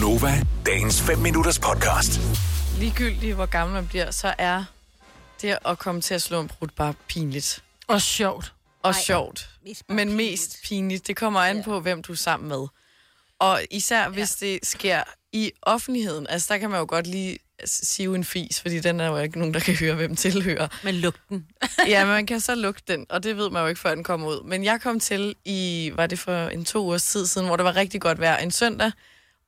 Gunova, dagens 5 minutters podcast. ligegyldigt hvor gammel man bliver, så er det at komme til at slå en brud bare pinligt. Og sjovt. Og Ej, sjovt. mest Men pinligt. mest pinligt. Det kommer an på, hvem du er sammen med. Og især hvis det sker i offentligheden. Altså, der kan man jo godt lige sive en fis, fordi den er jo ikke nogen, der kan høre, hvem tilhører. Men lugten. ja, man kan så lugte den, og det ved man jo ikke, før den kommer ud. Men jeg kom til i, var det for en to ugers tid siden, hvor det var rigtig godt vejr en søndag,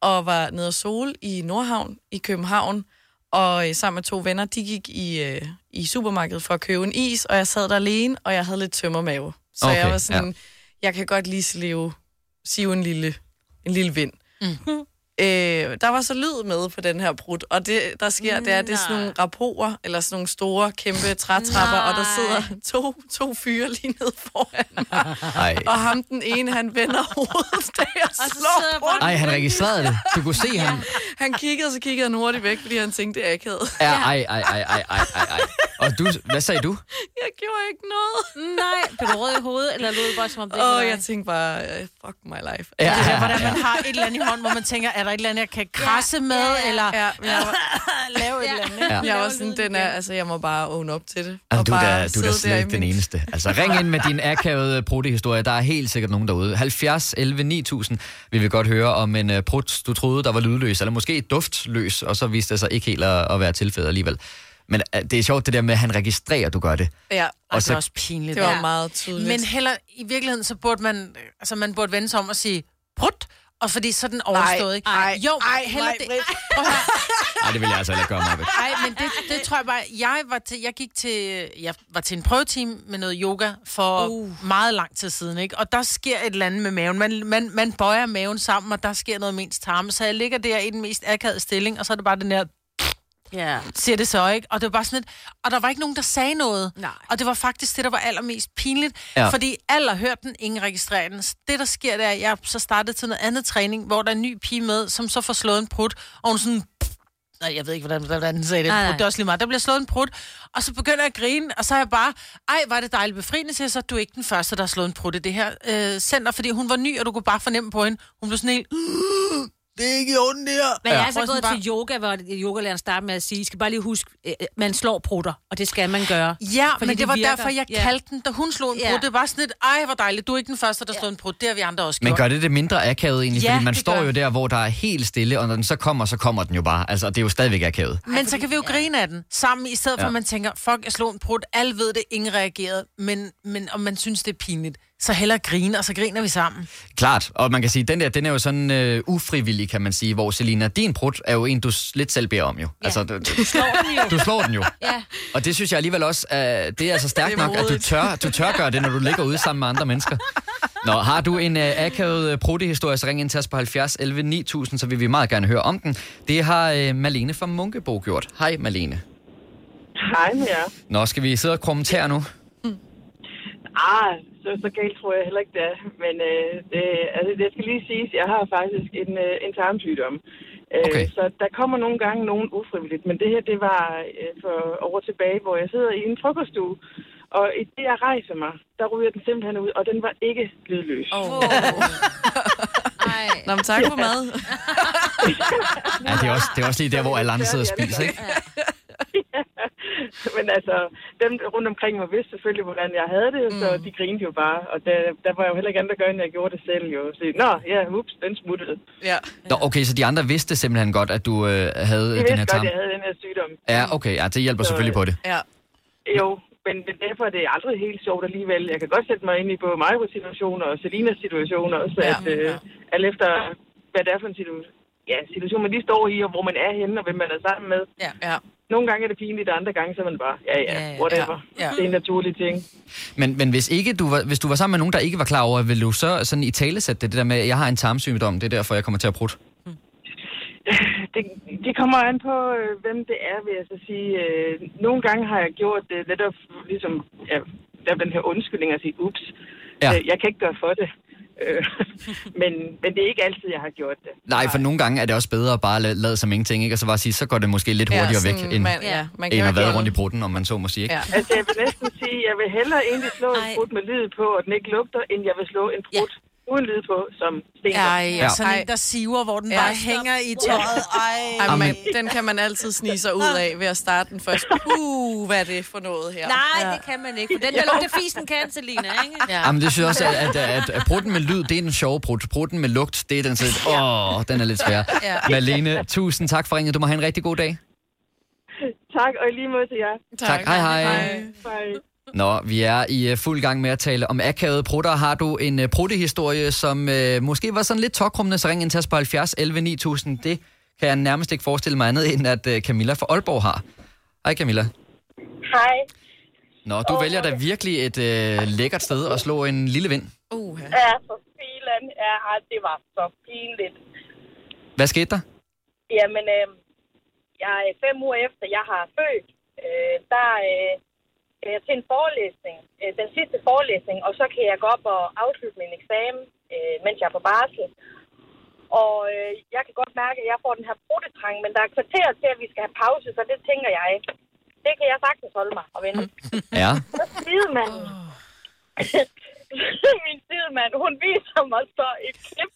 og var nede og sol i Nordhavn i København, og øh, sammen med to venner, de gik i, øh, i supermarkedet for at købe en is, og jeg sad der alene, og jeg havde lidt tømmermave. Så Okay, jeg var sådan, ja. jeg kan godt lige slive, sive en lille, en lille vind. Mm. Øh, der var så lyd med på den her brud, og det, der sker, det er, det er sådan nogle rapporter, eller sådan nogle store, kæmpe trætrapper, og der sidder to, to fyre lige nede foran mig. Ej. Og ham den ene, han vender hovedet, da jeg så slår rundt. Ej, han registrerede det. Du kunne se ham. Han kiggede, og så kiggede han hurtigt væk, fordi han tænkte, det er akavet. Ja, ej, ej, ej, ej, ej, ej. Og du, hvad sagde du? Jeg gjorde ikke noget. Nej, blev du rød i hovedet, eller lød bare som om det dig? jeg tænkte bare, øh, fuck my life. Ja, Det er hvordan man har et eller andet i hånden, hvor man tænker, er der et eller andet, jeg kan krasse med, ja, ja. eller Ja, jeg var, lave et eller andet. Ja. jeg var sådan, den er, altså, jeg må bare own up til det. Altså, Og du er bare da, du er da slet ikke den min- eneste. Altså, ring ind med din akavede prutte-historie. Der er helt sikkert nogen derude. 70 11 9000 vi vil godt høre om en uh, prut, du troede, der var lydløs, eller måske duftløs, og så viste det sig ikke helt at, at være tilfældet alligevel. Men uh, det er sjovt det der med, at han registrerer, at du gør det. Ja, Og Og det så- er også pinligt. det var Ja. meget tydeligt. Men heller, i virkeligheden, så burde man, altså man burde vende sig om og sige, prut, og fordi så er den overstået, ikke? ej, jo, ej, heller nej, det. Nej, det vil jeg altså heller ikke gøre mig ved. Nej, men det, det tror jeg bare, jeg var til, jeg gik til, jeg var til en prøveteam med noget yoga for uh. meget lang tid siden, ikke? Og der sker et eller andet med maven. Man, man, man bøjer maven sammen, og der sker noget med ens tarme. Så jeg ligger der i den mest akavede stilling, og så er det bare den der, Ja. siger det så, ikke? Og det var bare sådan lidt, og der var ikke nogen, der sagde noget. Nej. Og det var faktisk det, der var allermest pinligt. Ja. Fordi alle har hørt den, ingen registrerer den. Det, der sker, det er, at jeg så startede til noget andet træning, hvor der er en ny pige med, som så får slået en prut, og hun sådan... Nej, jeg ved ikke, hvordan, hvordan den sagde det. Nej, nej. Det er også lige meget. Der bliver slået en prut, og så begynder jeg at grine, og så er jeg bare, ej, var det dejligt befriende, siger så, du er ikke den første, der har slået en prut i det her øh, center, fordi hun var ny, og du kunne bare fornemme på hende. Hun blev sådan helt, det er ikke i orden, det her. Men jeg er så gået til yoga, hvor yogalæreren starter med at sige, I skal bare lige huske, øh, man slår prutter, og det skal man gøre. Ja, Fordi men det, det var virker. derfor, jeg Ja. kaldte den, da hun slog en Ja. brud. Det var sådan et, ej, hvor dejligt, du er ikke den første, der slog en brud. Det har vi andre også Men gjort. gør det det mindre akavet egentlig? Ja, Fordi man står gør. jo der, hvor der er helt stille, og når den så kommer, så kommer den jo bare. Altså, det er jo stadigvæk akavet. Men så kan vi jo grine af den sammen, i stedet for, Ja. at man tænker, fuck, jeg slog en brud. Alle ved det, ingen reagerede. Men, men om man synes, det er pinligt, så hellere grine, og så griner vi sammen. Klart, og man kan sige, den der, den er jo sådan øh, ufrivillig, kan man sige, hvor Selina, din prut er jo en, du lidt selv beder om jo. Ja. Altså, du, du, Slår den jo. du slår den jo. Ja. Og det synes jeg alligevel også, uh, det er altså stærkt er nok, at du tør, du tør gøre det, når du ligger ude sammen med andre mennesker. Nå, har du en uh, akavet prutte-historie, så ring ind til os på 70 11 9000, så vil vi meget gerne høre om den. Det har uh, Malene fra Munkebo gjort. Hej Malene. Hej med jer. Nå, skal vi sidde og kommentere nu? Ah, så, så galt tror jeg heller ikke, det er. Men øh, det, altså, det skal lige siges, jeg har faktisk en, øh, en tarmsygdom. Øh, Okay. Så der kommer nogle gange nogen ufrivilligt. Men det her, det var øh, for år tilbage, hvor jeg sidder i en frokoststue. Og i det, jeg rejser mig, der ryger den simpelthen ud, og den var ikke lydløs. Oh. Nå, men tak for mad. Ja, det er også, det er også lige der, hvor alle andre sidder og spiser, ikke? Men altså, dem rundt omkring mig vidste selvfølgelig, hvordan jeg havde det, så de grinede jo bare. Og der, der var jo heller ikke andre, der gør, end jeg gjorde det selv jo. Så, Nå, ja, ups, den smuttede. Ja. Nå, okay, så de andre vidste simpelthen godt, at du øh, havde De den vidste her godt, tarm? at jeg havde den her sygdom. Ja, okay, ja, det hjælper Så- selvfølgelig på det. ja. Jo, men, derfor er det aldrig helt sjovt alligevel. Jeg kan godt sætte mig ind i både Majros situationer og Selinas situationer også, Ja, at øh, alt efter, hvad det er for en situation, ja, situation, man lige står i, og hvor man er henne, og hvem man er sammen med. Ja. ja. Nogle gange er det pinligt, og andre gange så er man bare, ja, ja, whatever. ja, ja. Det er en naturlig ting. Men, men hvis, ikke du var, hvis du var sammen med nogen, der ikke var klar over, vil du så sådan i tale sætte det, det der med, at jeg har en tarmsygdom, det er derfor, jeg kommer til at prutte? Det, det kommer an på, øh, hvem det er, vil jeg så sige. Øh, nogle gange har jeg gjort det netop ligesom, ja, lave den her undskyldning og sige, ups, Ja. øh, jeg kan ikke gøre for det. Øh, men, men det er ikke altid, jeg har gjort det. Nej, for nogle gange er det også bedre at bare lade, lade som ingenting, ikke? og så bare sige, så går det måske lidt hurtigere væk, end, Man, ja, man kan end jo at være rundt i prutten, om man så må sige. Ikke? Ja. Altså, jeg vil næsten sige, jeg vil hellere egentlig slå en Ej. brud med lyd på, og den ikke lugter, end jeg vil slå en brud uden lyd på, som stinker. Ej, Ja. ja. sådan en, der siver, hvor den Ja. bare hænger i tøjet. Ej. Ej, man, den kan man altid snige sig ud af ved at starte den først. Uh, hvad er det for noget her? Nej, det kan man ikke. For den der lugter fisen kan, Selina, ikke? Ja. Jamen, det synes jeg også, at, at, at, at prutten med lyd, det er den sjove prut. Prutten med lugt, det er den sådan, åh, den er lidt svær. Ja. Malene, tusind tak for ringet. Du må have en rigtig god dag. Tak, og i lige måde til jer. Tak. Hej, hej. Hej. Nå, vi er i uh, fuld gang med at tale om akavede prutter. Har du en uh, pruttehistorie, som uh, måske var sådan lidt tokrummende, så ring ind til os på 70 11 9000. Det kan jeg nærmest ikke forestille mig andet, end at uh, Camilla fra Aalborg har. Hej Camilla. Hej. Nå, du vælger da virkelig et uh, lækkert sted at slå en lille vind. Uh, Ja, for filan. Ja, det var så pinligt. Hvad skete der? Jamen, øh, jeg er fem uger efter, jeg har født, øh, der øh, jeg til en forelæsning, øh, den sidste forelæsning, og så kan jeg gå op og afslutte min eksamen, øh, mens jeg er på barsel. Og øh, jeg kan godt mærke, at jeg får den her brudtetrang, men der er kvarter til, at vi skal have pause, så det tænker jeg, det kan jeg sagtens holde mig og vente. Ja. Så sidemanden, min sidemand, hun viser mig så et klip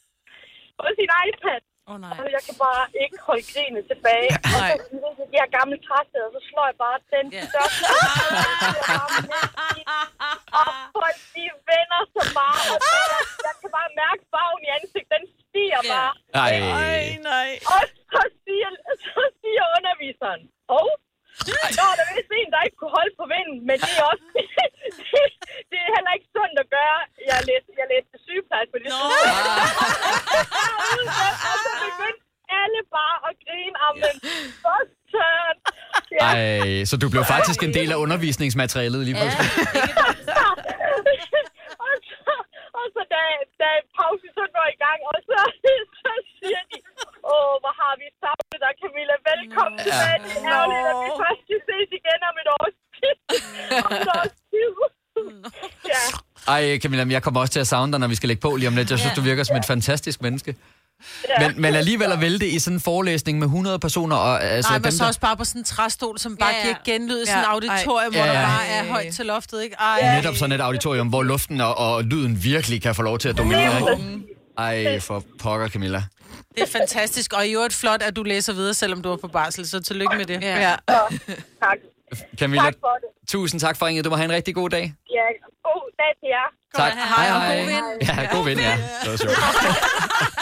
på sin iPad. Oh, nej. Og jeg kan bare ikke holde grinet tilbage. Og så så de her gamle træsteder, så slår jeg bare den Ja. største. og folk, de vender sig bare. Og jeg, jeg kan bare mærke farven i ansigtet, den stiger Ja. bare. Ej. nej. Og så siger, så siger underviseren, hov, Nå, der er vist en, der ikke kunne holde på vinden, men det er også... det er heller ikke sundt at gøre. Jeg læste, jeg læste sygeplejerske på det tidspunkt. Og så begyndte alle bare at grine. Amen, for søren. Ja. Ej, så du blev faktisk en del af undervisningsmaterialet lige pludselig. og så, og så da, da pausen så går i gang, og så, så siger de, åh, hvor har vi savnet dig, Camilla. Velkommen Nå. tilbage. Det er ærgerligt, at vi først skal ses igen om et års tid. Om et års tid. ja. Ej, Camilla, jeg kommer også til at savne dig, når vi skal lægge på lige om lidt. Jeg synes, du virker som et fantastisk menneske. Ja. Men, men alligevel at vælte i sådan en forelæsning med 100 personer, og altså Nej, dem, men så der... også bare på sådan en træstol, som bare Ja, ja. giver genlyd i sådan en Ja, auditorium, ej. hvor Ja, der ja. bare er højt til loftet, ikke? Ej. Netop sådan et auditorium, hvor luften og, og lyden virkelig kan få lov til at dominere. Ikke? Ej, for pokker, Camilla. Det er fantastisk, og i øvrigt flot, at du læser videre, selvom du er på barsel, så tillykke med det. Ja. ja. Tak. Camilla, Tak for det. tusind tak for ringet. Du må have en rigtig god dag. Ja, god dag til jer. Tak. Hej, og god vind. Ja, god vind, ja. Det var sjovt.